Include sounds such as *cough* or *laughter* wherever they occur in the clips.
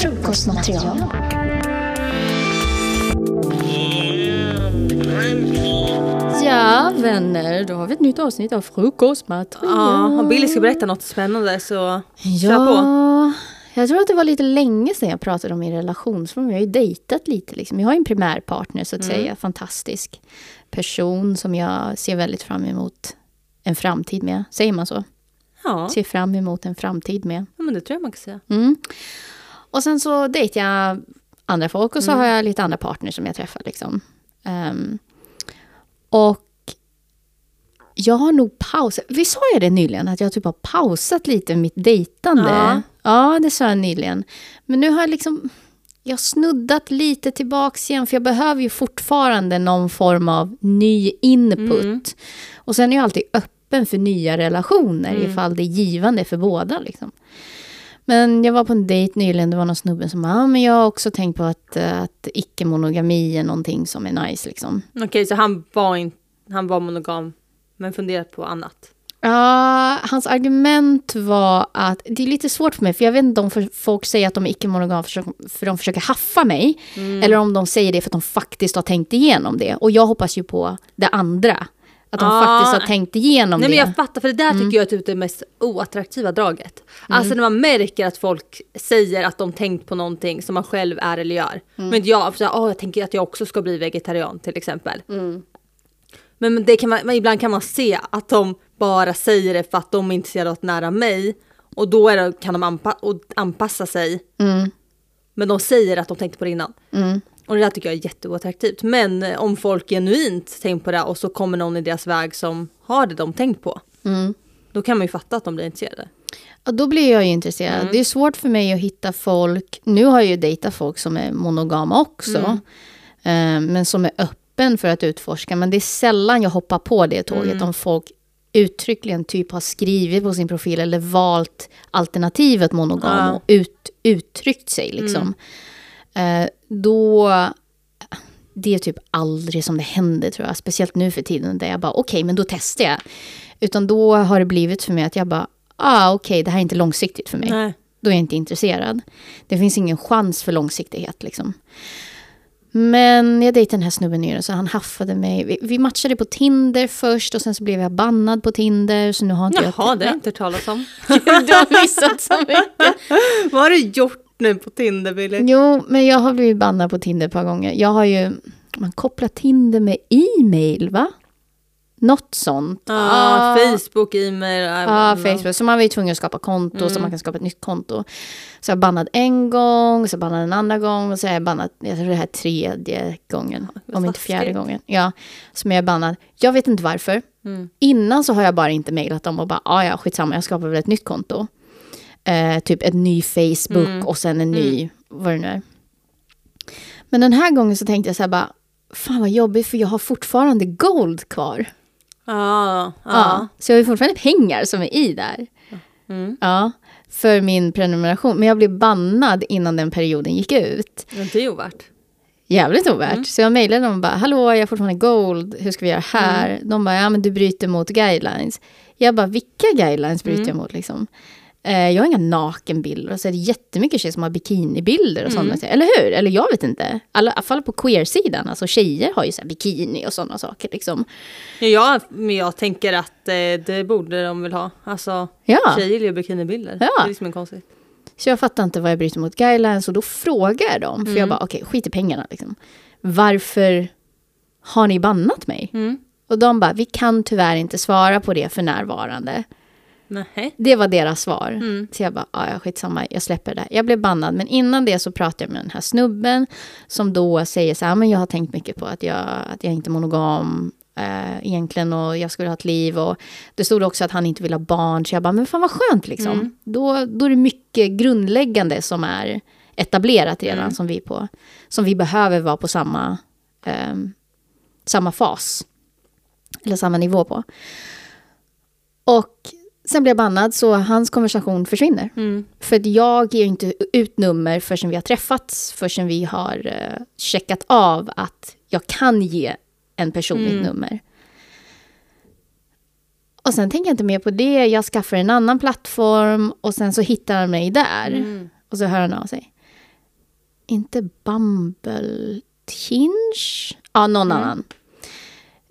Frukostmaterial. Ja, vänner, då har vi ett nytt avsnitt av Frukostmaterial. Ja, om Billy ska berätta något spännande så kör på. Ja, jag tror att det var lite länge sedan jag pratade om min relationsform. Jag har ju dejtat lite. Liksom. Jag har en primärpartner, så att Mm. säga. Fantastisk person som jag ser väldigt fram emot en framtid med. Säger man så? Ja, Ser fram emot en framtid med. ja, men det tror jag man kan säga. Mm. Och sen så dejtar jag andra folk och så har jag lite andra partners som jag träffar. Liksom. Ehm, och jag har nog pausat. Vi sa jag det nyligen? Att jag typ har pausat lite mitt dejtande. Ja. Ja, det sa jag nyligen. Men nu har jag liksom... Jag snuddat lite tillbaks igen. För jag behöver ju fortfarande någon form av ny input. Och sen är jag alltid öppen för nya relationer. Ifall det är givande för båda. Liksom. Men jag var på en dejt nyligen, det var någon snubbe som bara, ah, men jag har också tänkt på att, eh, att icke-monogami är någonting som är nice liksom. Okej, så han var, in, han var monogam men funderat på annat. Ja, hans argument var att det är lite svårt för mig, för jag vet inte om för- folk säger att de är icke-monogama för, för de försöker haffa mig, eller om de säger det för att de faktiskt har tänkt igenom det. Och jag hoppas ju på det andra, att de Ah. faktiskt har tänkt igenom Nej det. men jag fattar, för det där tycker jag är typ det mest oattraktiva draget. Alltså när man märker att folk säger att de tänkt på någonting som man själv är eller gör. Men jag, så "Åh, jag tänker att jag också ska bli vegetarian till exempel. Men det kan man, ibland kan man se att de bara säger det för att de är intresserade av att nära mig. Och då det, kan de anpa anpassa sig. Mm, Men de säger att de tänkte på det innan. mm, Och det där tycker jag är jätteoattraktivt. Men eh, om folk genuint tänkt på det och så kommer någon i deras väg som har det de tänkt på. mm. Då kan man ju fatta att de blir intresserade. Ja, då blir jag ju intresserad. Det är svårt för mig att hitta folk. Nu har jag ju dejtat folk som är monogama också. Eh, men som är öppen för att utforska. Men det är sällan jag hoppar på det tåget. Om folk uttryckligen typ har skrivit på sin profil eller valt alternativet monogam Ja. och ut, uttryckt sig. Liksom. Eh, då... Det är typ aldrig som det händer tror jag. Speciellt nu för tiden där jag bara okej men då testar jag. Utan då har det blivit för mig att jag bara ah okej det här är inte långsiktigt för mig. Nej. Då är jag inte intresserad. Det finns ingen chans för långsiktighet liksom. Men jag dejtade den här snubben nyligen så han haffade mig. Vi, vi matchade på Tinder först och sen så blev jag bannad på Tinder. Så nu har inte Jaha, jag... det har jag inte hört talas om. *laughs* du har missat så mycket. *laughs* Vad har du gjort nu på Tinder Billy? Jo, men jag har blivit bannad på Tinder ett par gånger. Jag har ju... Man kopplar Tinder med e-mail, va? Något sånt. Ja, Facebook, e-mail. Ja, Facebook. Så man var ju tvungen att skapa konto så man kan skapa ett nytt konto. Så jag bannad en gång, så jag bannad en andra gång och så jag bannad, jag tror det här är tredje gången. vad om inte fjärde gången. Ja, som jag är bannad. Jag vet inte varför. Innan så har jag bara inte mejlat dem och bara, ah, ja skitsamma, jag skapar väl ett nytt konto. Eh, typ ett ny Facebook och sen en ny, vad det nu är. Men den här gången så tänkte jag så här bara, fan vad jobbigt för jag har fortfarande gold kvar. Ja, Ja. Så jag har ju fortfarande pengar som är i där. Mm. Ja, för min prenumeration. Men jag blev bannad innan den perioden gick ut. Men det är ovärt. Jävligt ovärt. Så jag mejlade dem och bara, hallå, jag har fortfarande gold, hur ska vi göra här? De bara, ja men du bryter mot guidelines. Jag bara, vilka guidelines bryter jag mot liksom? Eh, jag har inga nakenbilder och så är det jättemycket tjejer som har bikinibilder och sådana saker. Eller hur? Eller jag vet inte. I alla fall på queer-sidan, alltså tjejer har ju så bikini och sådana saker liksom. Ja, men jag tänker att eh, det borde de väl ha. Alltså, Ja. tjejer gillar ju bikinibilder. Ja. Det är liksom konstigt. Så jag fattar inte vad jag bryter mot guidelines och då frågar jag dem. För jag bara, okej, skit i pengarna liksom. Varför har ni bannat mig? Och de bara, vi kan tyvärr inte svara på det för närvarande. Nej. Det var deras svar. Så jag bara, "Ah, ja skitsamma, jag släpper det. Jag blev bannad, men innan det så pratade jag med den här snubben som då säger så här, men jag har tänkt mycket på att jag, att jag inte är monogam eh, egentligen och jag skulle ha ett liv. Och det stod också att han inte vill ha barn, så jag bara, men fan vad skönt liksom. Då, då är det mycket grundläggande som är etablerat redan, som, vi på, som vi behöver vara på samma, ehm, samma fas. Eller samma nivå på. Och sen blev jag bannad så hans konversation försvinner. För att jag ger inte ut nummer förrän vi har träffats, förrän vi har uh, checkat av att jag kan ge en person mitt nummer. Och sen tänker jag inte mer på det. Jag skaffar en annan plattform och sen så hittar han mig där. Och så hör han av sig. Inte Bumble Tinge? Ja, någon annan.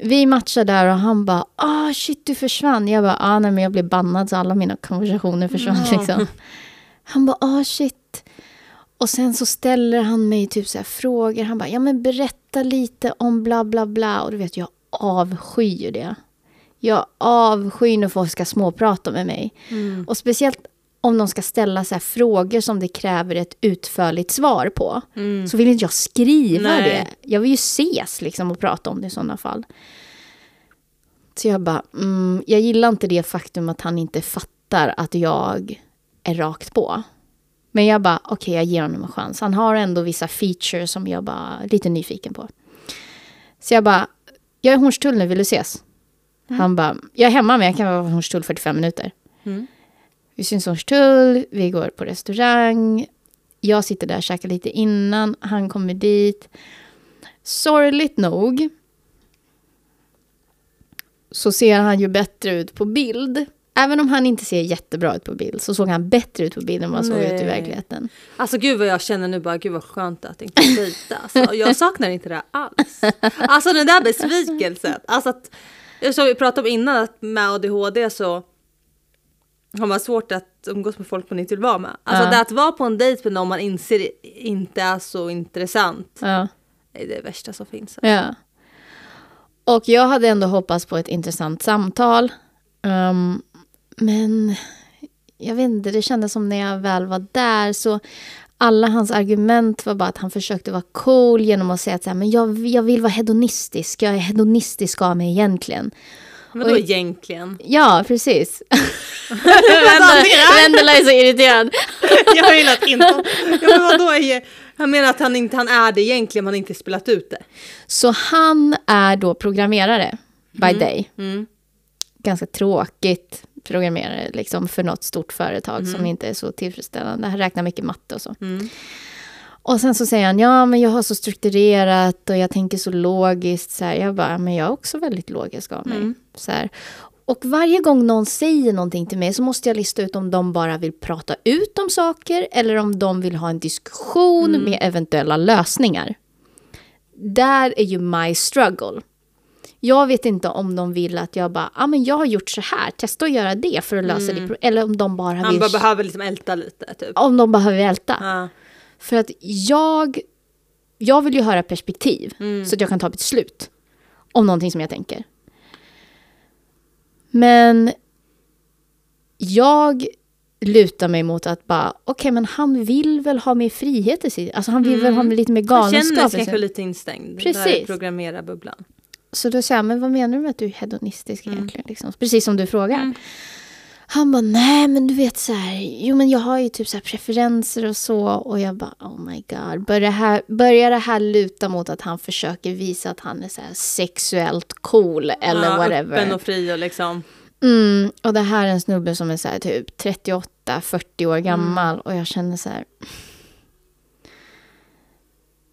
Vi matchar där och han bara, ah shit du försvann. Jag bara, ah nej men jag blev bannad så alla mina konversationer försvann liksom. Han bara, ah shit. Och sen så ställer han mig typ så frågor. Han bara, ja men berätta lite om bla bla bla. Och du vet, jag avskyr det. Jag avskyr när folk ska småprata med mig. Och speciellt om de ska ställa så här frågor som det kräver ett utförligt svar på. Så vill inte jag skriva Nej. det. Jag vill ju ses liksom och prata om det i sådana fall. Så jag bara, mm, jag gillar inte det faktum att han inte fattar att jag är rakt på. Men jag bara, okej jag ger honom en chans. Han har ändå vissa features som jag bara är lite nyfiken på. Så jag bara, jag är i Hornstull nu, vill du ses? Han bara, jag är hemma men jag kan vara i Hornstull 45 minuter. Vi syns i Hornstull, vi går på restaurang. Jag sitter där och käkar lite innan, han kommer dit. Sorgligt nog så ser han ju bättre ut på bild. Även om han inte ser jättebra ut på bild så såg han bättre ut på bild än vad han såg ut i Nej. verkligen. Alltså gud vad jag känner nu bara, gud vad skönt att inte dejta. Alltså, jag saknar inte det alls. Alltså den där besvikelsen. Alltså att, som vi pratade om innan, att med ADHD så har man svårt att umgås med folk man inte vill vara med. Alltså Ja. det att vara på en dejt med någon man inser inte är så intressant. Ja. är det värsta som finns. Ja. Och jag hade ändå hoppats på ett intressant samtal. Ehm, men jag vet inte, det kändes som när jag väl var där så alla hans argument var bara att han försökte vara cool genom att säga att så här, men jag, jag vill vara hedonistisk. Jag är hedonistisk av mig egentligen. Men då egentligen? Ja, precis. *laughs* *laughs* Vendela- *laughs* är så irriterad. jag vill att inte... Ja, men vadå? Han menar att han inte han är det egentligen, man har inte spelat ut det. Så han är då programmerare by day. Mm. Ganska tråkigt programmerare liksom, för något stort företag som inte är så tillfredsställande. Han räknar mycket matte och så. Mm. Och sen så säger han, ja men jag har så strukturerat och jag tänker så logiskt. Så här, jag bara, "Ja, men jag är också väldigt logisk av mig. Så här. Och varje gång någon säger någonting till mig så måste jag lista ut om de bara vill prata ut om saker eller om de vill ha en diskussion med eventuella lösningar. Där är ju my struggle. Jag vet inte om de vill att jag bara, ja ah, men jag har gjort så här, testa att göra det för att lösa det. pro-" Eller om de bara Han vill, bara behöver liksom älta lite typ. om de behöver älta. Ja. För att jag, jag vill ju höra perspektiv så att jag kan ta beslut om någonting som jag tänker. Men jag lutar mig mot att bara, okej men han vill väl ha mer frihet i sig. Alltså han vill väl ha lite mer Han galenskap känner i sig kanske lite instängd. Precis. Programmera bubblan. Så då säger jag, men vad menar du med att du är hedonistisk egentligen? Liksom? Precis som du frågar. Han bara, nej men du vet så här, jo men jag har ju typ så här preferenser och så. Och jag bara, oh my god. Börjar det här, börjar det här luta mot att han försöker visa att han är så här sexuellt cool eller ja, whatever. Öppen och fri och liksom. Mm, och det här är en snubbe som är så här typ 38-40 år gammal. Och jag känner så här.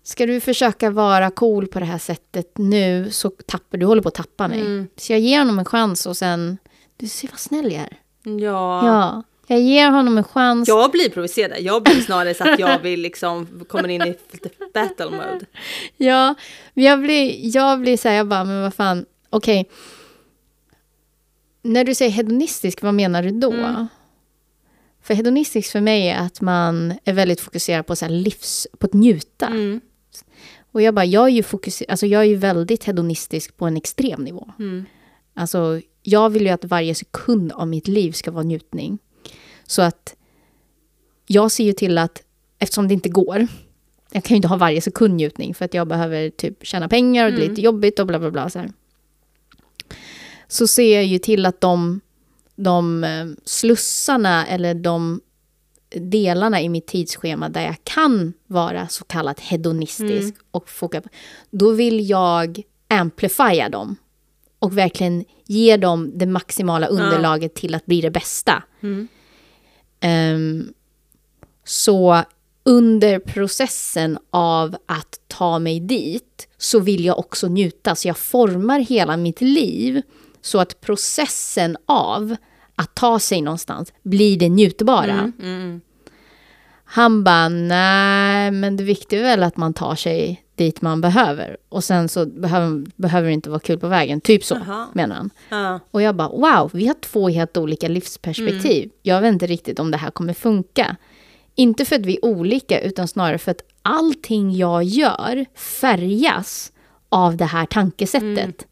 Ska du försöka vara cool på det här sättet nu så tappar du håller på att tappa mig. Mm. Så jag ger honom en chans och sen, du ser vad snäll jag är. Ja. Ja, jag ger honom en chans. Jag blir provocerad. Jag blir snarare så att jag vill liksom komma in i battle mode. Ja, jag blir, jag blir så här, jag bara, men vad fan, okej. När du säger hedonistisk, vad menar du då? Mm. För hedonistisk för mig är att man är väldigt fokuserad på så livs, på att njuta. Mm. Och jag bara, jag är ju fokuserad, alltså jag är ju väldigt hedonistisk på en extrem nivå. Mm. Alltså, jag vill ju att varje sekund av mitt liv ska vara njutning. Så att jag ser ju till att, eftersom det inte går, jag kan ju inte ha varje sekund njutning för att jag behöver typ tjäna pengar och det är lite jobbigt och bla bla bla. Så, här. så ser jag ju till att de, de eh, slussarna eller de delarna i mitt tidsschema där jag kan vara så kallat hedonistisk och foka på, då vill jag amplifiera dem och verkligen ge dem det maximala underlaget till att bli det bästa. Mm. Ehm, så under processen av att ta mig dit så vill jag också njuta. Så jag formar hela mitt liv så att processen av att ta sig någonstans blir det njutbara. Mm, mm. Han bara, nej, men det viktiga är väl att man tar sig dit man behöver. Och sen så behöver, behöver det inte vara kul på vägen. Typ så, Jaha. menar han. Ja. Och jag bara, wow, vi har två helt olika livsperspektiv. Jag vet inte riktigt om det här kommer funka. Inte för att vi är olika, utan snarare för att allting jag gör färgas av det här tankesättet.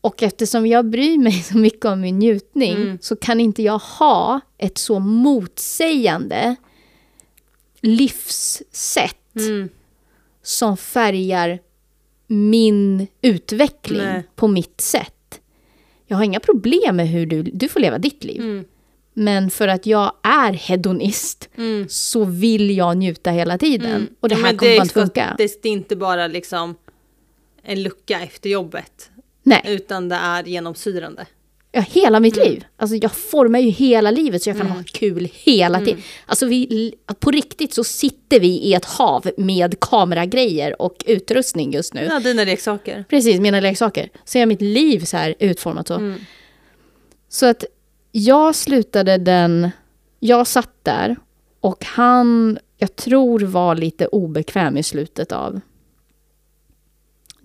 Och eftersom jag bryr mig så mycket om min njutning så kan inte jag ha ett så motsägande livssätt Mm. Som färgar min utveckling Nej. på mitt sätt. Jag har inga problem med hur du, du får leva ditt liv. Mm. Men för att jag är hedonist Mm. så vill jag njuta hela tiden. Och det Ja, här men kommer det bara inte funka. Det är inte bara liksom en lucka efter jobbet. Nej, Utan det är genomsyrande. Ja, hela mitt Mm. liv. Alltså jag formar ju hela livet så jag kan ha kul hela Mm. tiden. Alltså vi, på riktigt så sitter vi i ett hav med kameragrejer och utrustning just nu. Ja, dina leksaker. Precis, mina leksaker. Så är mitt liv så här utformat så. Mm. Så att jag slutade den... Jag satt där och han, jag tror, var lite obekväm i slutet av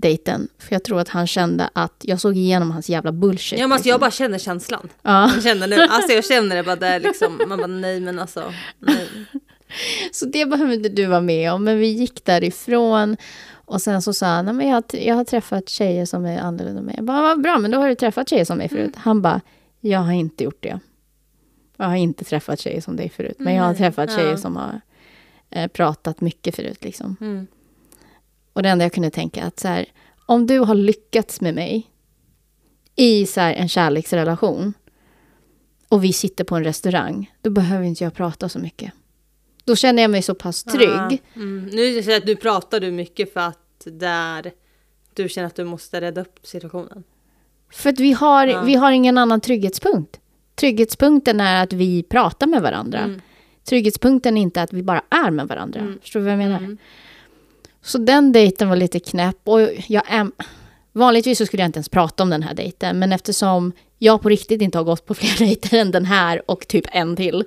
dejten. För jag tror att han kände att jag såg igenom hans jävla bullshit. Ja, men alltså, liksom. jag bara känner känslan. ja. Jag känner, nu, alltså, jag känner det bara där liksom. Man bara nej men alltså. Nej. *laughs* Så det behöver inte du vara med om. Men vi gick därifrån. Och sen så sa han, "Nej, men jag, har, jag har träffat tjejer som är annorlunda än mig. Jag bara, vad bra, men då har du träffat tjejer som mig förut. Han bara, jag har inte gjort det. Jag har inte träffat tjejer som dig förut. Men jag har Nej, träffat tjejer ja. som har eh, pratat mycket förut. Liksom. Mm. Och det enda jag kunde tänka att så här, om du har lyckats med mig i så här, en kärleksrelation och vi sitter på en restaurang, då behöver inte jag prata så mycket. Då känner jag mig så pass trygg. Ja, Mm. Nu att nu pratar du mycket för att där du känner att du måste rädda upp situationen. För att vi har, Ja. vi har ingen annan trygghetspunkt. Trygghetspunkten är att vi pratar med varandra. Mm. Trygghetspunkten är inte att vi bara är med varandra. Mm. Förstår du vad jag menar? Mm. Så den dejten var lite knäpp. Och jag är, vanligtvis så skulle jag inte ens prata om den här dejten. Men eftersom jag på riktigt inte har gått på fler *laughs* dejter än den här och typ en till.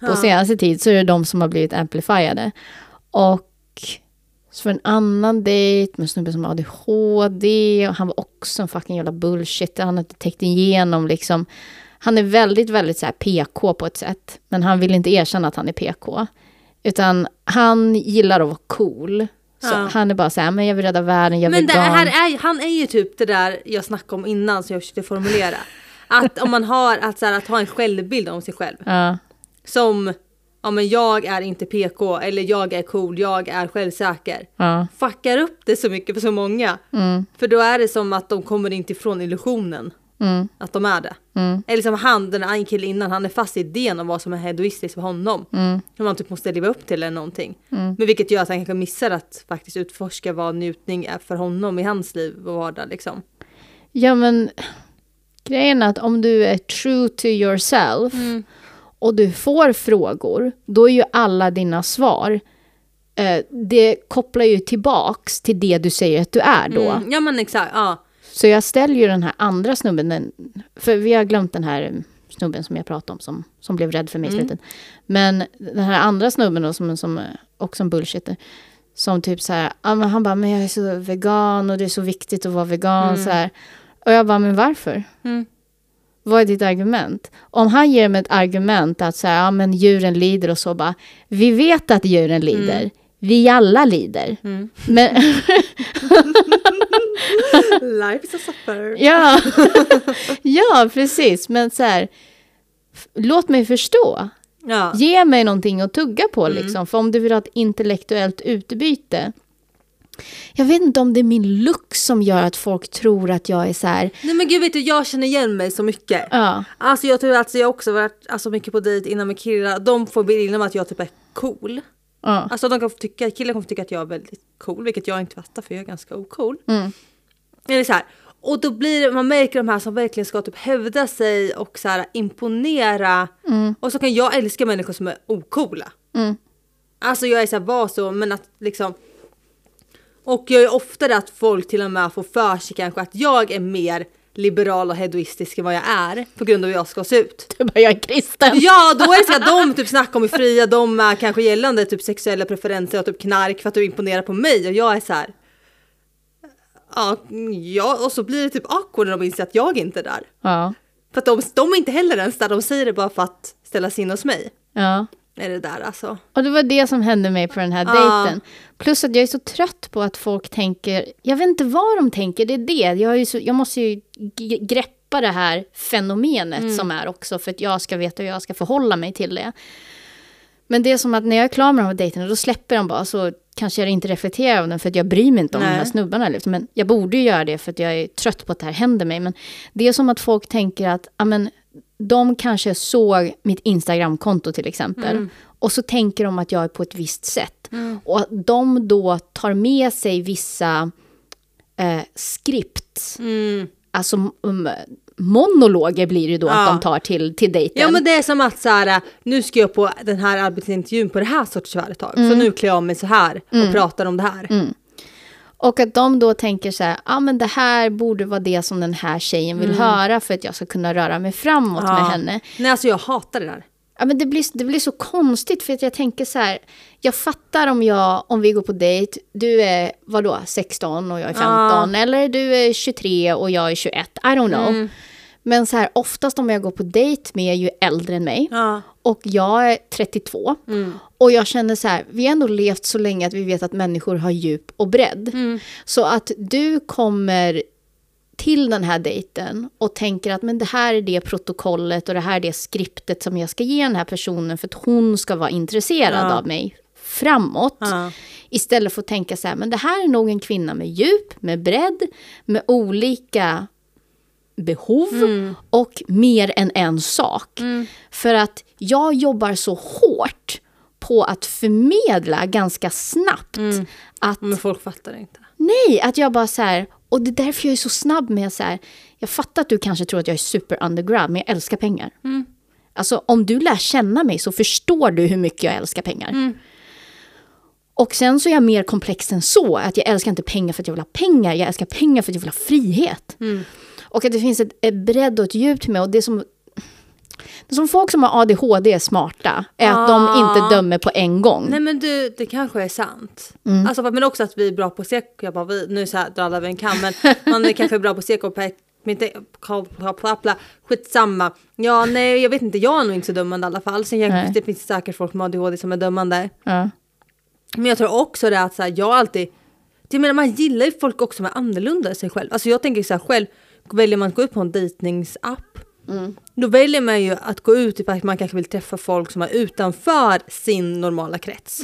På Ja. senaste tid så är det de som har blivit amplifierade. Och så för en annan dejt med en snubbe som har ADHD. Och han var också en fucking jävla bullshit. Han har inte täckt igenom liksom. Han är väldigt, väldigt så här PK på ett sätt. Men han vill inte erkänna att han är PK. Utan han gillar att vara cool. Så han är bara så här, men jag vill rädda världen, jag Men det vegan. här är, han är ju typ det där jag snackade om innan som jag försökte formulera. Att om man har att, så här, att ha en självbild om sig själv. Ja, Som, ja men jag är inte PK eller jag är cool, jag är självsäker. ja, Fuckar upp det så mycket för så många. mm, För då är det som att de kommer inte ifrån illusionen. Mm, Att de är det. mm, Eller som han, den här killen innan, han är fast i idén om vad som är hedoistiskt för honom. mm, Som man typ måste leva upp till eller någonting. Mm. Men vilket gör att han kanske missar att faktiskt utforska vad njutning är för honom i hans liv och vardag liksom. Ja, men grejen är att om du är true to yourself och du får frågor, då är ju alla dina svar, eh, det kopplar ju tillbaks till det du säger att du är då. Mm, ja men exakt, ja. Så jag ställer ju den här andra snubben, den, för vi har glömt den här snubben som jag pratade om som, som blev rädd för mig i Mm. slutet. Men den här andra snubben då som, som också en bullshitter. Som typ så här, ja, men han bara, men jag är så vegan och det är så viktigt att vara vegan. Så här. Och jag bara, men varför? Mm. Vad är ditt argument? Om han ger mig ett argument att så här, ja, men djuren lider och så bara, vi vet att djuren lider. Vi alla lider. Mm. Men, *laughs* Life is a suffer. Ja, *laughs* ja precis. Men så här, låt mig förstå. Ja. Ge mig någonting att tugga på. Liksom. För om du vill ha ett intellektuellt utbyte. Jag vet inte om det är min look som gör att folk tror att jag är så här. Nej men gud vet du, jag känner igen mig så mycket. Ja, Alltså jag tror att jag också varit alltså, mycket på dejt innan med killar. De får bilden av att jag typ är cool. Ja, Alltså de kan få tycka, killar kommer tycka att jag är väldigt cool, vilket jag inte fattar för jag är ganska ocool. Mm. Eller så här. Och då blir det, man märker de här som verkligen ska typ hävda sig och så här imponera. Och så kan jag älska människor som är ocoola. Mm. Alltså jag är såhär, var så, men att liksom och jag är oftare att folk till och med får för sig kanske att jag är mer liberal och hedoistisk än vad jag är på grund av hur jag ska se ut. Du bara, jag är kristen. Ja, då är det så att de typ snackar om hur fria de är kanske gällande typ sexuella preferenser och typ knark för att du imponerar på mig och jag är så här. Ja, ja, och så blir det typ awkward när de inser att jag inte är där. Ja. För att de, de är inte heller ens där, de säger det bara för att ställa sig in hos mig. ja. Är det där alltså. Och det var det som hände mig på den här Ja. dejten. Plus att jag är så trött på att folk tänker, jag vet inte vad de tänker, det är det. Jag, är så, jag måste ju greppa det här fenomenet som är också för att jag ska veta hur jag ska förhålla mig till det. Men det är som att när jag är klar med de här dejterna, då släpper de bara så kanske jag inte reflekterar av den för att jag bryr mig inte om Nej. de här snubbarna. Liksom. Men jag borde ju göra det för att jag är trött på att det här händer mig. Men det är som att folk tänker att de kanske såg mitt Instagramkonto till exempel. Och så tänker de att jag är på ett visst sätt. Och att de då tar med sig vissa eh, skript. Mm. Alltså um, monologer blir det då Ja. att de tar till, till dejten. Ja men det är som att så här, nu ska jag på den här arbetsintervjun på det här sorts företag. Så nu klär jag mig så här och pratar om det här. Och att de då tänker så här, ja ah, men det här borde vara det som den här tjejen vill höra för att jag ska kunna röra mig framåt Ja. med henne. Nej alltså jag hatar det där. Ja, men det, blir, det blir så konstigt för att jag tänker så här, jag fattar om, jag, om vi går på dejt, du är vadå, 16 och jag är 15 eller du är 23 och jag är 21, I don't know. Men så här, oftast om jag går på dejt med är ju äldre än mig Ja. och jag är 32. Och jag känner så här, vi har ändå levt så länge att vi vet att människor har djup och bredd. Så att du kommer till den här dejten och tänker att men det här är det protokollet och det här är det skriptet som jag ska ge den här personen för att hon ska vara intresserad Ja. av mig framåt. Ja. Istället för att tänka så här, men det här är nog en kvinna med djup, med bredd, med olika behov och mer än en sak. För att jag jobbar så hårt på att förmedla ganska snabbt att Men folk fattar inte. Nej, att jag bara så här, och det är därför jag är så snabb med så här, jag fattar att du kanske tror att jag är super underground, men jag älskar pengar. Alltså om du lär känna mig så förstår du hur mycket jag älskar pengar. Och sen så är jag mer komplex än så, att jag älskar inte pengar för att jag vill ha pengar, jag älskar pengar för att jag vill ha frihet. Och att det finns ett, ett bredd och ett djup till mig, och det som det som folk som har ADHD är smarta, är att de Ah. inte dömer på en gång. Nej men du, det kanske är sant. Alltså, men också att vi är bra på SEK. Jag bara, vi, nu så här drar alla över en kam, men *laughs* man är kanske bra på pe- men inte-. Skitsamma. Ja, nej, jag vet inte. Jag är nog inte så dömande i alla fall. Sen jag, det finns säkert folk med ADHD som är dömande. Ja. Men jag tror också det att så här, jag alltid... Jag menar, man gillar ju folk också med annorlunda än sig själv. Alltså jag tänker så här själv, väljer man att gå ut på en dejtingsapp då väljer man ju att gå ut att man kanske vill träffa folk som är utanför sin normala krets.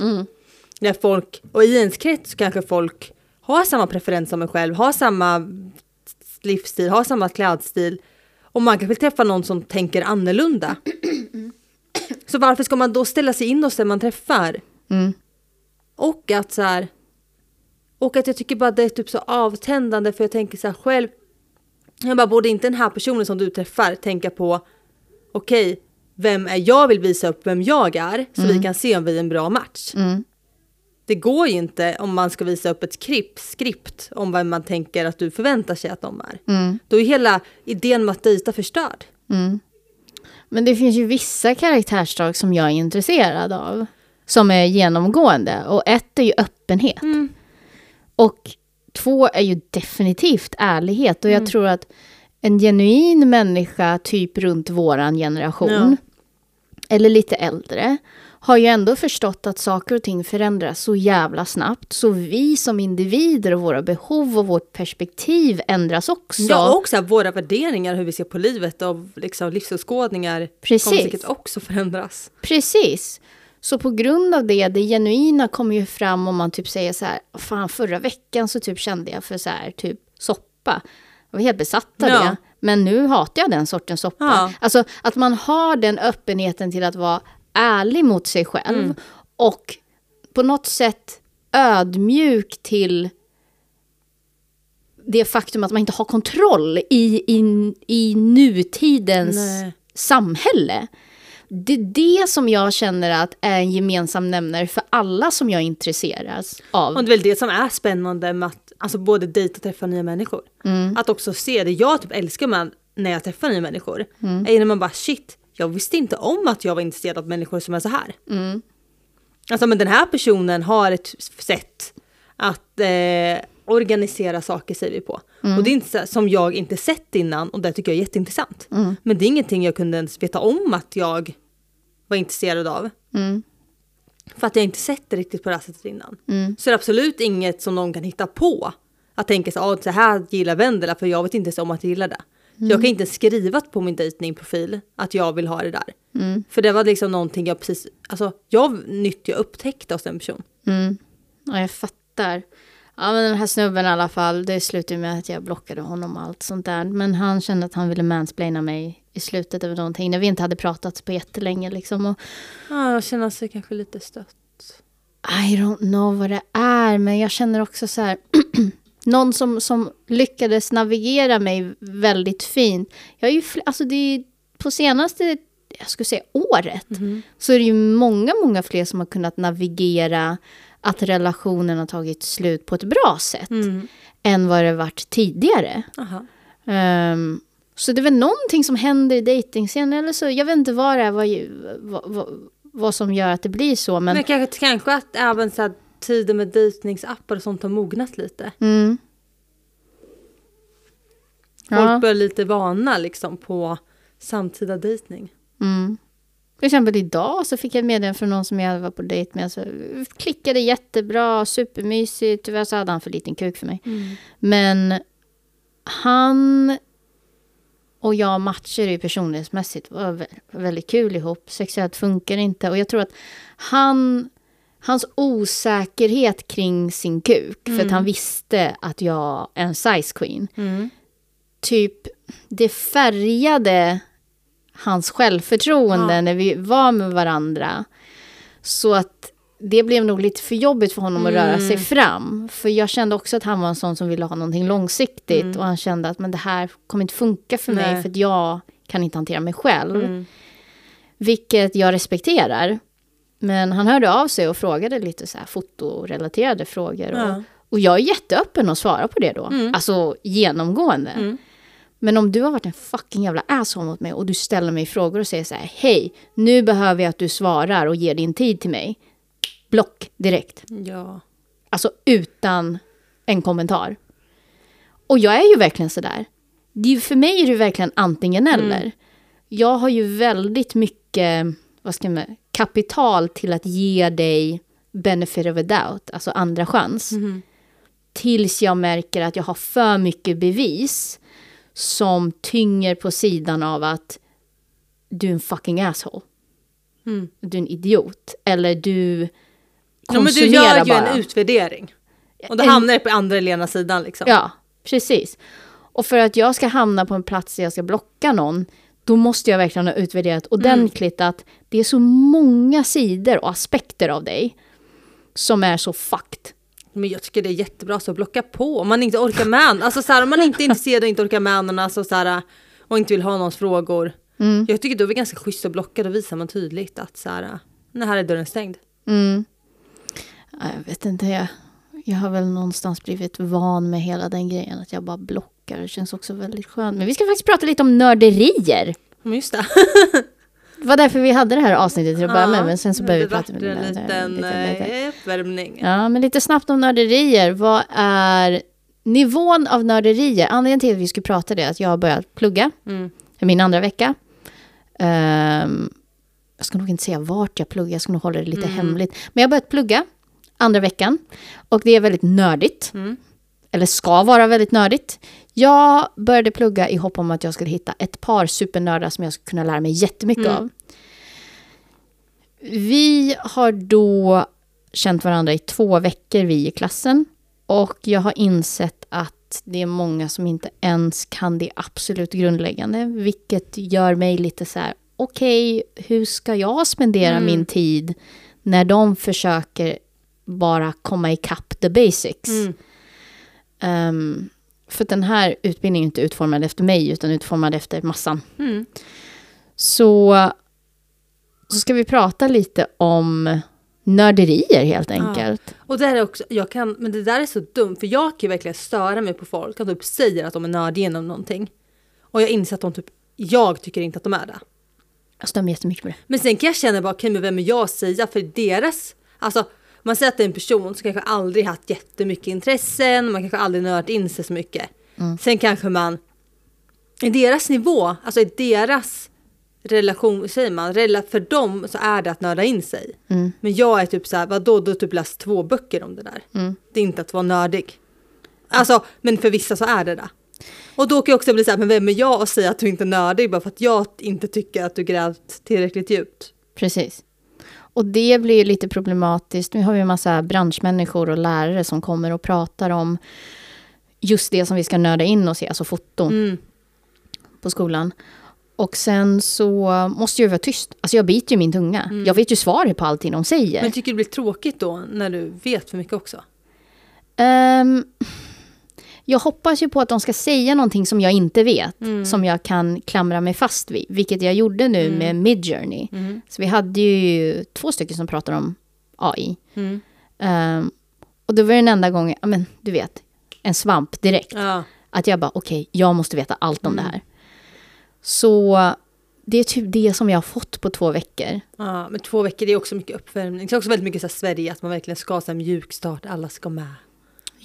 Där folk, och i ens krets kanske folk har samma preferens som en själv, har samma livsstil, har samma klädstil. Och man kanske vill träffa någon som tänker annorlunda. *clears throat* Så varför ska man då ställa sig in hos den man träffar? Och att så här, och att jag tycker bara det är typ så avtändande för jag tänker så här själv. Jag bara, borde inte den här personen som du träffar tänka på okej, vem är jag vill visa upp vem jag är så vi kan se om vi är en bra match. Det går ju inte om man ska visa upp ett skript, skript om vad man tänker att du förväntar sig att de är. Då är hela idén med att dejta förstörd. Men det finns ju vissa karaktärsdrag som jag är intresserad av. Som är genomgående. Och ett är ju öppenhet. Och två är ju definitivt ärlighet. Och jag tror att en genuin människa, typ runt våran generation, Ja. eller lite äldre, har ju ändå förstått att saker och ting förändras så jävla snabbt. Så vi som individer och våra behov och vårt perspektiv ändras också. Ja, och också våra värderingar, hur vi ser på livet och liksom livsåskådningar Precis. kommer säkert också förändras. Precis. Så på grund av det, det genuina kommer ju fram om man typ säger så här, fan förra veckan så typ kände jag för så här, typ soppa. Jag var helt besatt av Ja. det. Men nu hatar jag den sortens soppa. Ja. Alltså att man har den öppenheten till att vara ärlig mot sig själv. Mm. Och på något sätt ödmjuk till det faktum att man inte har kontroll i, i, i nutidens Nej. samhälle. Det är det som jag känner att är en gemensam nämnare för alla som jag intresseras av. Och det är väl det som är spännande med att alltså både dejta och träffa nya människor. Mm. Att också se det jag typ älskar med när jag träffar nya människor. Mm. Är när man bara shit, jag visste inte om att jag var intresserad av människor som är så här. Mm. Alltså men den här personen har ett sätt att eh, organisera saker säger vi på. Mm. Och det är inte så, som jag inte sett innan och det tycker jag är jätteintressant. Mm. Men det är ingenting jag kunde ens veta om att jag var intresserad av. Mm. För att jag inte sett det riktigt på det här sättet innan. Mm. Så det är absolut inget som någon kan hitta på. Att tänka så, ah, så här gillar Vendela för jag vet inte ens om att jag gillar det. Mm. Jag kan inte skriva på min dejtingprofil att jag vill ha det där. Mm. För det var liksom någonting jag precis, alltså jag nytt jag upptäckte hos en person. Mm. Ja, jag fattar. Ja, men den här snubben i alla fall, det slutade med att jag blockade honom och allt sånt där. Men han kände att han ville mansplaina mig i slutet av någonting, när vi inte hade pratat på jättelänge liksom. Och Ja, jag känner sig kanske lite stött. I don't know vad det är, men jag känner också så här... *clears throat* någon som, som lyckades navigera mig väldigt fint. Jag är ju, alltså det är på senaste, jag skulle säga året, så är det ju många, många fler som har kunnat navigera att relationen har tagit slut på ett bra sätt Mm. än vad det varit tidigare. Ehm, så det är väl någonting som händer i dejtingscenen eller så. Jag vet inte vad det är, vad, vad, vad som gör att det blir så. Men, Men kanske, kanske att även så här, tiden med dejtningsappar och sånt har mognat lite. mm. Folk Ja. börjar lite vana liksom på samtida dejtning. Mm. Till exempel idag så fick jag ett meddelande från någon som jag var på dejt med. Så klickade jättebra, supermysigt. Tyvärr så hade han för liten kuk för mig. Men han och jag matchade ju personlighetsmässigt. Var vä- väldigt kul ihop. Sexuellt funkar inte. Och jag tror att han... Hans osäkerhet kring sin kuk, för att han visste att jag är en size queen, Mm. typ, det färgade hans självförtroende Ja. när vi var med varandra. Så att det blev nog lite för jobbigt för honom att röra sig fram. För jag kände också att han var en sån som ville ha någonting långsiktigt. Och han kände att men det här kommer inte funka för mig Nej. för att jag kan inte hantera mig själv. Mm. Vilket jag respekterar. Men han hörde av sig och frågade lite så här fotorelaterade frågor. Och, Ja. och jag är jätteöppen att svara på det då. Alltså genomgående. Mm. Men om du har varit en fucking jävla asshole mot mig och du ställer mig frågor och säger så här, hej, nu behöver jag att du svarar och ger din tid till mig. Block direkt. Ja. Alltså utan en kommentar. Och jag är ju verkligen sådär. För mig är det verkligen antingen eller. Jag har ju väldigt mycket, vad ska man kapital till att ge dig benefit of a doubt, alltså andra chans. Tills jag märker att jag har för mycket bevis som tynger på sidan av att du är en fucking asshole. Mm. Du är en idiot. Eller du ja men du konsumerar gör ju bara. en utvärdering. Och då En- hamnar det på andra eller ena sidan liksom. Ja, precis. Och för att jag ska hamna på en plats där jag ska blocka någon, då måste jag verkligen ha utvärderat ordentligt att det är så många sidor och aspekter av dig som är så fucked. Men jag tycker det är jättebra så blocka på om man inte orkar med. Alltså så här, om man inte är intresserad och inte orkar med någon alltså, så här, och inte vill ha någons frågor. Mm. Jag tycker då är det ganska schysst att blocka, då visar man tydligt att så här, den här är dörren stängd. Mm. Ja, Jag vet inte, jag, jag har väl någonstans blivit van med hela den grejen att jag bara blockar. Det känns också väldigt skönt. Men vi ska faktiskt prata lite om nörderier. Men just det. *laughs* Det var därför vi hade det här avsnittet till att börja med, men sen så började vi prata med en liten lite- lite- eh, uppvärmning. Ja, men lite snabbt om nörderier. Vad är nivån av nörderier? Anledningen till att vi skulle prata det är att jag har börjat plugga. Mm. Min andra vecka. Ehm, jag ska nog inte säga vart jag pluggar, jag ska nog hålla det lite hemligt. Men jag har börjat plugga andra veckan. Och det är väldigt nördigt. Mm. Eller ska vara väldigt nördigt. Jag började plugga i hopp om att jag skulle hitta ett par supernördar som jag skulle kunna lära mig jättemycket Mm. av. Vi har då känt varandra i två veckor, vi i klassen. Och jag har insett att det är många som inte ens kan det absolut grundläggande. Vilket gör mig lite så här, okej, hur ska jag spendera Mm. min tid när de försöker bara komma ikapp the basics? Mm. Ehm, för den här utbildningen är inte utformad efter mig, utan utformad efter massan. Mm. Så så ska vi prata lite om nörderier helt enkelt. Och det är också, jag kan, men det där är så dumt för jag kan ju verkligen störa mig på folk som typ säger att de är nördiga inom någonting. Och jag inser att de typ, jag tycker inte att de är det. Jag stämmer jättemycket på det. Men sen kan jag känna bara, okej men vem är jag att säga för deras, alltså man säger att det är en person som kanske aldrig haft jättemycket intressen, man kanske aldrig nördat in sig så mycket. Mm. Sen kanske man, i deras nivå, alltså i deras relation, säger man, för dem så är det att nörda in sig. Mm. Men jag är typ så här, vadå, du har typ läst två böcker om det där. Mm. Det är inte att vara nördig. Alltså, men för vissa så är det det. Och då kan jag också bli så här, men vem är jag att säga att du inte är nördig bara för att jag inte tycker att du grävt tillräckligt djupt? Precis. Och det blir ju lite problematiskt. Nu har vi en massa branschmänniskor och lärare som kommer och pratar om just det som vi ska nörda in oss i, alltså foton Mm. på skolan. Och sen så måste jag vara tyst. Alltså jag biter ju min tunga. Jag vet ju svaret på allting de säger. Men tycker du det blir tråkigt då när du vet för mycket också? Ehm, jag hoppas ju på att de ska säga någonting som jag inte vet. Som jag kan klamra mig fast vid. Vilket jag gjorde nu med Midjourney. Mm. Så vi hade ju två stycken som pratade om AI. Mm. Ehm, och det var den enda gången, men du vet, en svamp direkt. Ja. Att jag bara, okej, jag måste veta allt om det här. Så det är typ det som jag har fått på två veckor. ja, men två veckor det är också mycket uppvärmning. Det är också väldigt mycket så här Sverige, att man verkligen ska ha en mjukstart, alla ska med.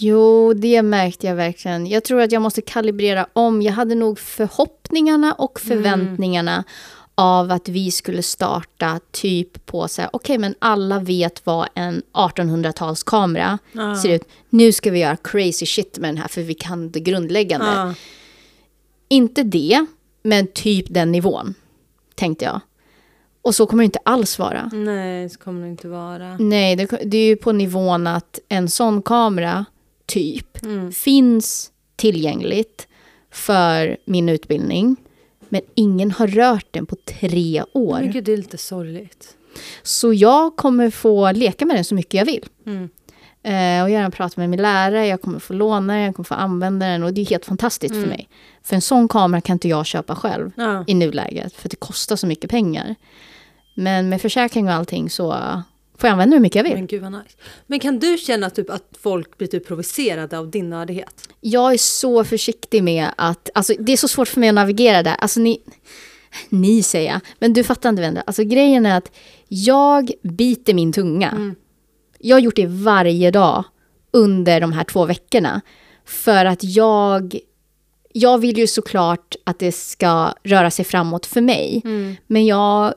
Jo, det märkte jag verkligen. Jag tror att jag måste kalibrera om. Jag hade nog förhoppningarna och förväntningarna av att vi skulle starta typ på så här, okej men alla vet vad en 1800-talskamera Ja. ser ut. Nu ska vi göra crazy shit med den här för vi kan det grundläggande. Ja. Inte det, men typ den nivån, tänkte jag. Och så kommer det inte alls vara. Nej, så kommer det inte vara. Nej, det, det är ju på nivån att en sån kamera, typ, Mm. finns tillgängligt för min utbildning. Men ingen har rört den på tre år. Men gud, det är lite sorgligt. Så jag kommer få leka med den så mycket jag vill. Mm. Eh, och gärna prata med min lärare, jag kommer få låna den, jag kommer få använda den. Och det är helt fantastiskt för mig. För en sån kamera kan inte jag köpa själv Ja. i nuläget. För det kostar så mycket pengar. Men med försäkring och allting så får jag använda hur mycket jag vill. Men gud vad nice. Men kan du känna typ att folk blir typ provocerade av din nördighet? Jag är så försiktig med att, alltså det är så svårt för mig att navigera där. Alltså ni, ni säger jag, men du fattar inte vänner. Alltså grejen är att jag biter min tunga. Jag har gjort det varje dag under de här två veckorna. För att jag, jag vill ju såklart att det ska röra sig framåt för mig. Men jag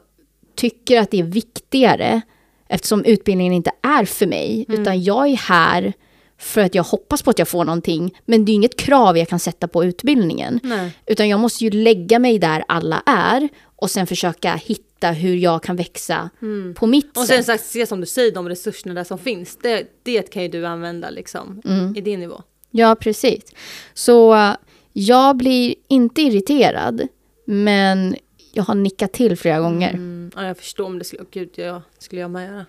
tycker att det är viktigare eftersom utbildningen inte är för mig. Utan jag är här för att jag hoppas på att jag får någonting. Men det är inget krav jag kan sätta på utbildningen. Nej. Utan jag måste ju lägga mig där alla är och sen försöka hitta hur jag kan växa på mitt Och sen sätt. sagt, se som du säger, de resurserna där som finns, det, det kan ju du använda liksom i din nivå. Ja, precis. Så eh, jag blir inte irriterad, men jag har nickat till flera gånger. Mm, ja, jag förstår om det skulle, gud, ja, skulle jag med göra.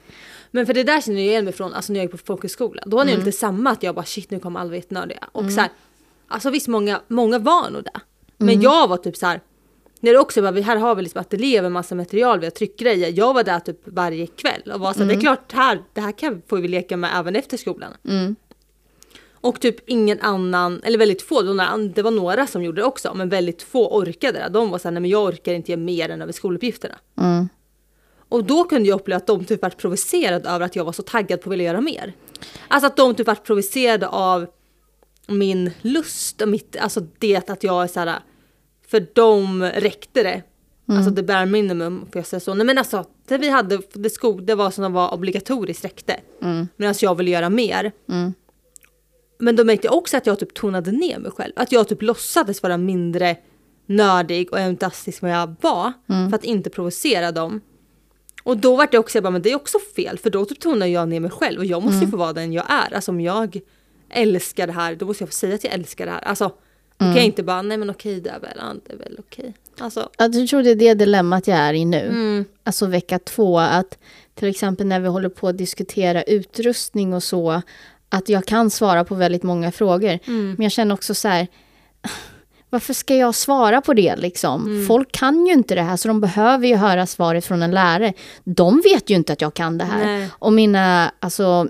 Men för det där känner jag igen mig från, alltså när jag gick på folkhögskola. Då var det ju lite samma, att jag bara shit nu kommer alla vara jättenördiga. Och så här, alltså visst många, många var nog det. Men jag var typ så här, när det också vi- här har vi liksom ateljé med massa material, vi har tryckgrejer. Jag var där typ varje kväll och var så här, det är klart här, det här kan, får vi leka med även efter skolan. Mm. Och typ ingen annan, eller väldigt få, det var, några, det som gjorde det också, men väldigt få orkade det. De var såhär, nej men jag orkar inte göra mer än över skoluppgifterna. Mm. Och då kunde jag uppleva att de typ vart provocerade över att jag var så taggad på att vilja göra mer. Alltså att de typ vart provocerade av min lust och mitt, alltså det att jag är såhär, för dem räckte det. Alltså det bare minimum, får jag säga så. Nej men alltså, det vi hade, det, skog, det var som var obligatoriskt räckte. Mm. Medan jag ville göra mer. Mm. Men då märkte jag också att jag typ tonade ner mig själv. Att jag typ låtsades vara mindre nördig och entusiastisk än vad jag var. För att inte provocera dem. Och då var det också, jag bara, men det är också fel. För då typ tonar jag ner mig själv. Och jag måste ju få vara den jag är. Alltså om jag älskar det här, då måste jag få säga att jag älskar det här. Alltså, då kan jag inte bara, nej men okej det är väl, ja, det är väl okej. Alltså, Jag tror det är det dilemmat jag är i nu. mm, Alltså vecka två, att till exempel när vi håller på att diskutera utrustning och så, att jag kan svara på väldigt många frågor. mm, Men jag känner också så här, varför ska jag svara på det liksom? Mm. Folk kan ju inte det här så de behöver ju höra svaret från en lärare. De vet ju inte att jag kan det här. Nej. Och mina alltså,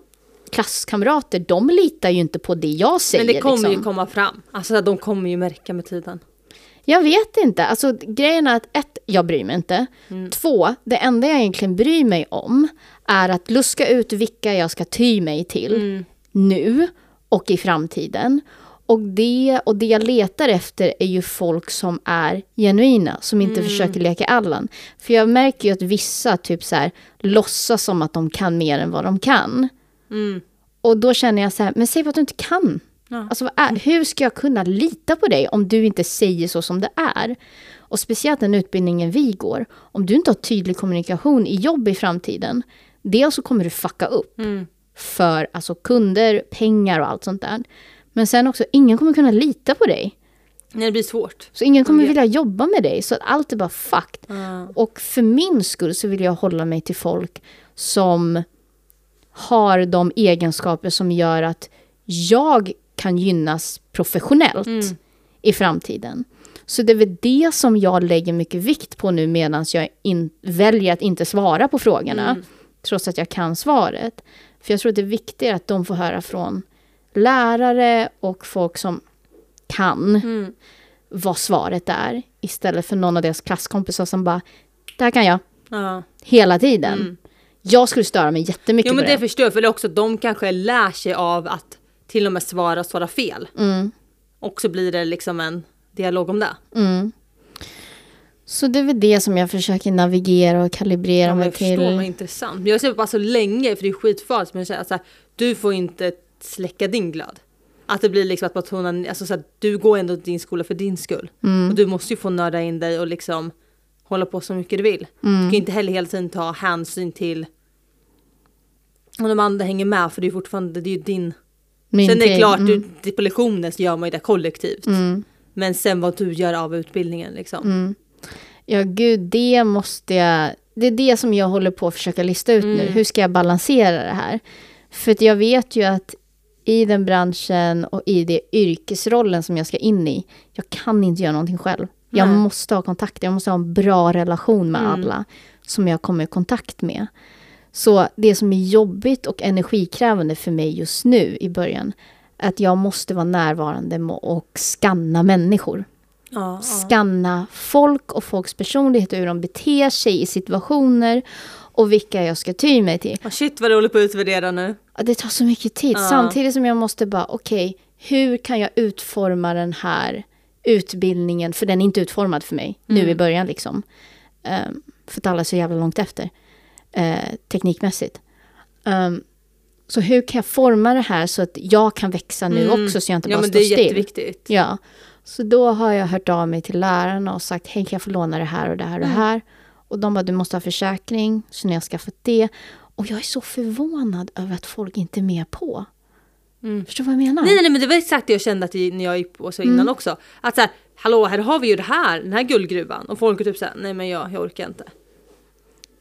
klasskamrater, de litar ju inte på det jag säger. Men det kommer liksom. ju komma fram. Alltså de kommer ju märka med tiden. Jag vet inte. Alltså, grejen är att ett, jag bryr mig inte. Mm. Två, det enda jag egentligen bryr mig om är att luska ut vilka jag ska ty mig till Mm. Nu och i framtiden. Och det, och det jag letar efter är ju folk som är genuina, som inte Mm. försöker leka Allan. För jag märker ju att vissa typ så här, låtsas som att de kan mer än vad de kan. Mm. Och då känner jag så här, men säg vad du inte kan. Ja. Alltså, är, hur ska jag kunna lita på dig om du inte säger så som det är? Och speciellt den utbildningen vi går. Om du inte har tydlig kommunikation i jobb i framtiden, dels så kommer du fucka upp Mm. För alltså, kunder, pengar och allt sånt där. Men sen också, ingen kommer kunna lita på dig. Nej, det blir svårt. Så ingen kommer vilja jobba med dig. Så att allt är bara fucked. Ja. Och för min skull så vill jag hålla mig till folk som har de egenskaper som gör att jag kan gynnas professionellt Mm. i framtiden. Så det är väl det som jag lägger mycket vikt på nu medan jag in, väljer att inte svara på frågorna. Mm. Trots att jag kan svaret. För jag tror att det är viktigare att de får höra från lärare och folk som kan Mm. vad svaret är. Istället för någon av deras klasskompisar som bara, det här kan jag. Ja. Hela tiden. Mm. Jag skulle störa mig jättemycket Jo men på det det. förstår jag, för det är också de kanske lär sig av att till och med svara och svara fel. Mm, Och så blir det liksom en dialog om det. mm. Så det är väl det som jag försöker navigera och kalibrera Ja, mig jag förstår vad till. intressant. Men jag ser bara så länge, för det är skitfarligt, men jag säger så här, du får inte släcka din glöd. Att det blir liksom att betona, alltså så här, du går ändå till din skola för din skull. Mm. Och du måste ju få nörda in dig och liksom hålla på så mycket du vill. Du Mm. kan ju inte heller hela tiden ta hänsyn till om de andra hänger med för det är ju fortfarande, det är ju din. Min sen är det klart, Mm. du, på lektionen så gör man ju det kollektivt. Mm. Men sen vad du gör av utbildningen liksom. Ja, gud, det måste jag... Det är det som jag håller på att försöka lista ut nu. Mm. Hur ska jag balansera det här? För jag vet ju att i den branschen och i det yrkesrollen som jag ska in i, jag kan inte göra någonting själv. Jag Nej. måste ha kontakt, jag måste ha en bra relation med Mm. alla som jag kommer i kontakt med. Så det som är jobbigt och energikrävande för mig just nu i början, att jag måste vara närvarande och skanna människor Ja, ja. skanna folk och folks personlighet och hur de beter sig i situationer och vilka jag ska ty mig till. Ah, shit vad håller på att utvärdera nu. Ja, Det tar så mycket tid Ja. samtidigt som jag måste bara okej, hur kan jag utforma den här utbildningen, för den är inte utformad för mig nu Mm. i början liksom. Ehm, för att alla är så jävla långt efter eh, teknikmässigt. Ehm, så hur kan jag forma det här så att jag kan växa nu Mm. också så jag inte Ja bara men står det är still? jätteviktigt. Ja, så då har jag hört av mig till lärarna och sagt hej kan jag få låna det här och det här och det Mm. här. Och de bara du måste ha försäkring, så när jag skaffat det. Och jag är så förvånad över att folk inte är med på. Mm. Förstår du vad jag menar? Nej, nej, men det var exakt det jag kände att jag, när jag gick på så innan Mm. också. Att så här, hallå här har vi ju det här, den här guldgruvan. Och folk är typ såhär, nej men jag, jag orkar inte.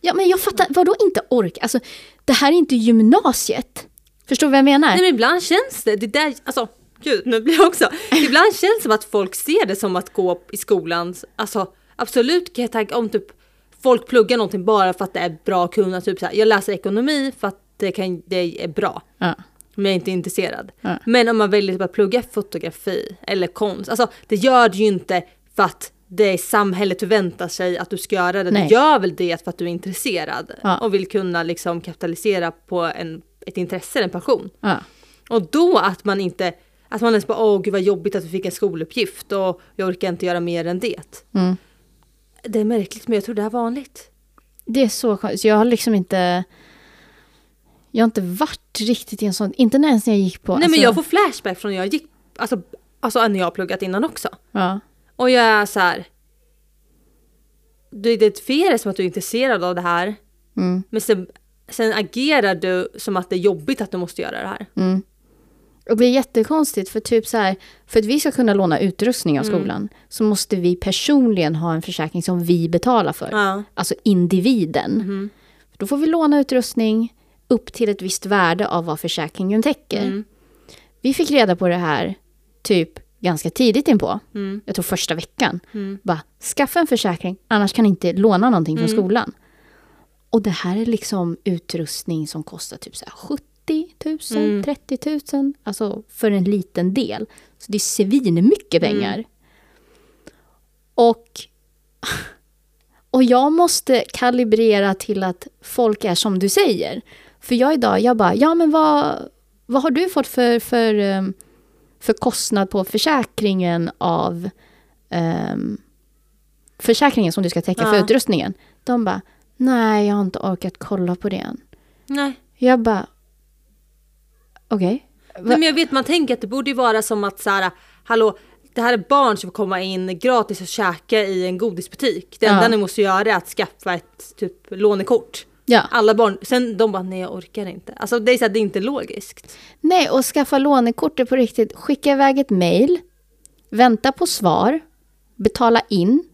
Ja men jag fattar, vadå inte ork? Alltså det här är inte gymnasiet. Förstår du vad jag menar? Nej men ibland känns det, det där, alltså gud nu blir jag också. Ibland känns det som att folk ser det som att gå i skolan. Alltså absolut kan jag tänka om typ folk pluggar någonting bara för att det är bra att kunna. Typ så här, jag läser ekonomi för att det, kan, det är bra. Ja. Men jag är inte intresserad. Ja. Men om man väljer typ att plugga fotografi eller konst, alltså det gör det ju inte för att det är samhället förväntar sig att du ska göra det. Nej. Du gör väl det för att du är intresserad Ja. och vill kunna liksom kapitalisera på en, ett intresse, en passion. Ja. Och då att man inte, att man ens bara åh gud vad jobbigt att vi fick en skoluppgift och jag orkar inte göra mer än det. Mm. Det är märkligt men jag tror det är vanligt. Det är så. Så jag har liksom inte... Jag har inte varit riktigt i en sån... Inte ens när jag gick på... Nej alltså, men jag får flashback från när jag gick, alltså, alltså när jag har pluggat innan också. Ja. Och jag är så här. Du identifierar som att du är intresserad av det här. Mm. Men sen, sen agerar du som att det är jobbigt att du måste göra det här. Mm. Och det är jättekonstigt för typ så här, för att vi ska kunna låna utrustning av Mm. skolan så måste vi personligen ha en försäkring som vi betalar för. Ja. Alltså individen. Mhm. Då får vi låna utrustning upp till ett visst värde av vad försäkringen täcker. Mm. Vi fick reda på det här typ ganska tidigt inpå. Mm. Jag tror första veckan. Bara, skaffa en försäkring, annars kan ni inte låna någonting från skolan. Och det här är liksom utrustning som kostar typ så här 70 000, 30 000. Alltså för en liten del. Så det är svinmycket pengar. Och, *laughs* och jag måste kalibrera till att folk är som du säger. För jag idag, jag bara, ja men vad, vad har du fått för, för, ehm, för kostnad på försäkringen av ehm, försäkringen som du ska täcka för Ja. utrustningen? De bara, nej jag har inte orkat kolla på det än. Nej. Jag bara, okej. Nej, men jag vet, man tänker att det borde ju vara som att så här, hallå, det här är barn som får komma in gratis och käka i en godisbutik. Det enda Ja. ni måste göra är att skaffa ett typ lånekort. Ja. Alla barn, sen de bara nej jag orkar inte. Alltså det är, så här, det är inte logiskt. Nej, och skaffa lånekort är på riktigt. Skicka iväg ett mejl, vänta på svar, betala in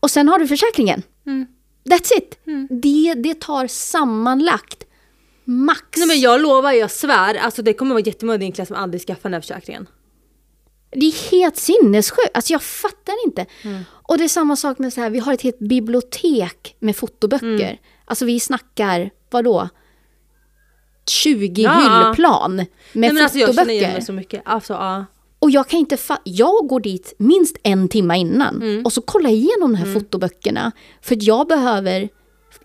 och sen har du försäkringen. Mm. That's it. Det, det tar sammanlagt max. Nej men jag lovar, jag svär, alltså det kommer vara jättemånga i din klass som aldrig skaffar den här försäkringen. Det är helt sinnessjukt. Alltså jag fattar inte. Mm. Och det är samma sak med så här, vi har ett helt bibliotek med fotoböcker. Mm. Alltså vi snackar, vadå? 20 Ja. hyllplan med Nej men alltså jag känner igen fotoböcker. mig så mycket. Alltså ja. Och jag kan inte fa- Jag går dit minst en timme innan Mm. och så kollar jag igenom de här fotoböckerna. För att jag behöver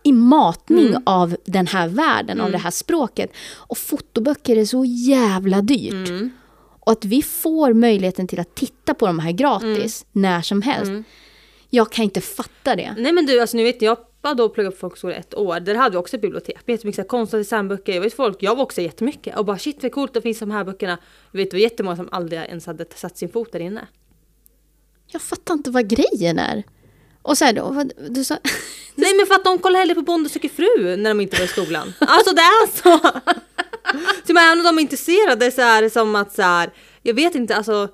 i matning Mm. av den här världen, av det här språket. Och fotoböcker är så jävla dyrt. Mm. Och att vi får möjligheten till att titta på de här gratis Mm. när som helst. Jag kan inte fatta det. Nej men du, alltså nu vet jag då pluggade på folkhögskola ett år. Där hade vi också ett bibliotek. Jättemycket så här konst och designböcker. Jag vet folk, jag var också jättemycket. Och bara shit vad coolt det finns de här böckerna. Jag vet det var jättemånga som aldrig ens hade satt sin fot där inne. Jag fattar inte vad grejen är. Och så här då, vad, du sa... *laughs* Nej men för att de kollar hellre på Bonde söker fru när de inte var i skolan. Alltså det är så! *laughs* Så men även om de är intresserade så är det som att så här, jag vet inte alltså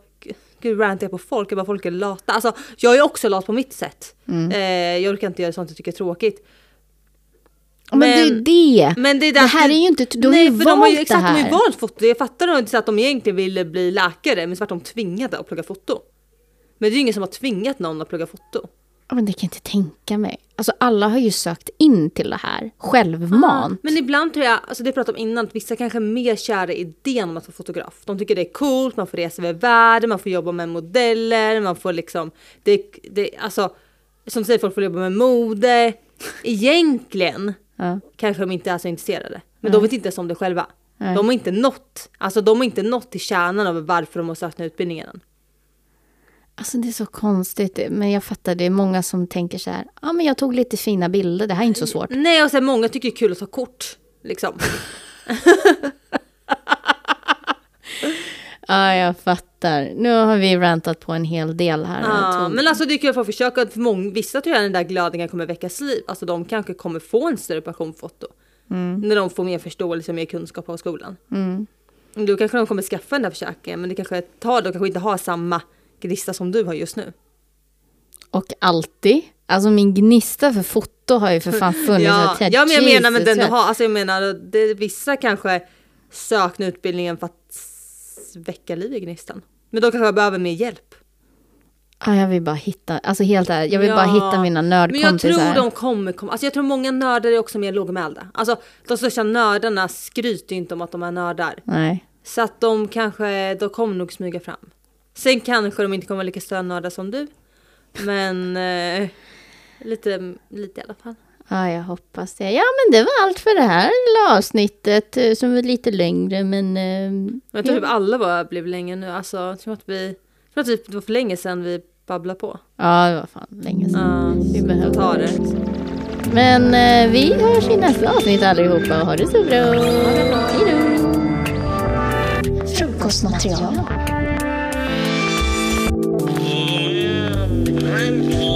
Gud rantar jag på folk, jag bara folk är lata. Alltså jag är också lat på mitt sätt. Eh, jag orkar inte göra sånt jag tycker är tråkigt. Men, det är det. Men det, är Det här är ju inte- du har ju för de har ju valt exakt, det de har ju här. valt foto. Jag fattar inte så att de egentligen ville bli läkare men tvärtom tvingade att plugga foto. Men det är ju ingen som har tvingat någon att plugga foto. Ja, Men det kan jag inte tänka mig. Alltså alla har ju sökt in till det här självmant. Men ibland tror jag, alltså det jag pratade om innan, att vissa kanske är mer kära i idén om att vara fotograf. De tycker det är coolt, man får resa över världen, man får jobba med modeller, man får liksom, det, det, alltså som säger, folk får jobba med mode. Egentligen Ja. kanske de inte är så intresserade. Men de vet inte ens om det själva. Nej. De har inte nått, alltså de har inte nått till kärnan av varför de har sökt den här utbildningen än. Alltså det är så konstigt. Men jag fattar, det är många som tänker så här. Ja men jag tog lite fina bilder, det här är inte så svårt. Nej och sen många tycker det är kul att ta kort. Liksom. *laughs* Ja jag fattar. Nu har vi rantat på en hel del här. Ja, men alltså det är kul att få försöka. För många, vissa tror jag den där glödningen kommer väckas liv. Alltså de kanske kommer få en större passion för foto. När de får mer förståelse och mer kunskap av skolan. Mm. Då kanske de kommer skaffa den där försäkringen men det kanske tar, de kanske inte har samma gnista som du har just nu. Och alltid. Alltså min gnista för foto har ju för fan *laughs* funnits. Ja, Jag ja men jag menar med den du jag- har. Alltså jag menar det, vissa kanske söker utbildningen för att väcka liv i gnistan. Men de kanske behöver mer hjälp. Ja, jag vill bara hitta, alltså helt ärligt, jag vill bara Ja, hitta mina Men jag nördkompisar. tror de kommer komma, alltså jag tror många nördar är också mer lågmälda. Alltså de största nördarna skryter inte om att de är nördar. Nej. Så att de kanske, de kommer nog smyga fram. Sen kanske de inte kommer vara lika stora nördar som du. Men eh, lite, lite i alla fall. Ja, jag hoppas det. Ja, men det var allt för det här lilla avsnittet eh, som var lite längre, men... eh, Men jag tror typ alla bara blev länge nu. Alltså jag tror att vi, jag tror att typ det var för länge sedan vi babblade på. Ja, det var fan länge sedan. Ja, Vi behöver ta det. Men eh, vi hörs i nästa avsnitt allihopa. Ha det så bra. Hej då. Frukostmaterial. time.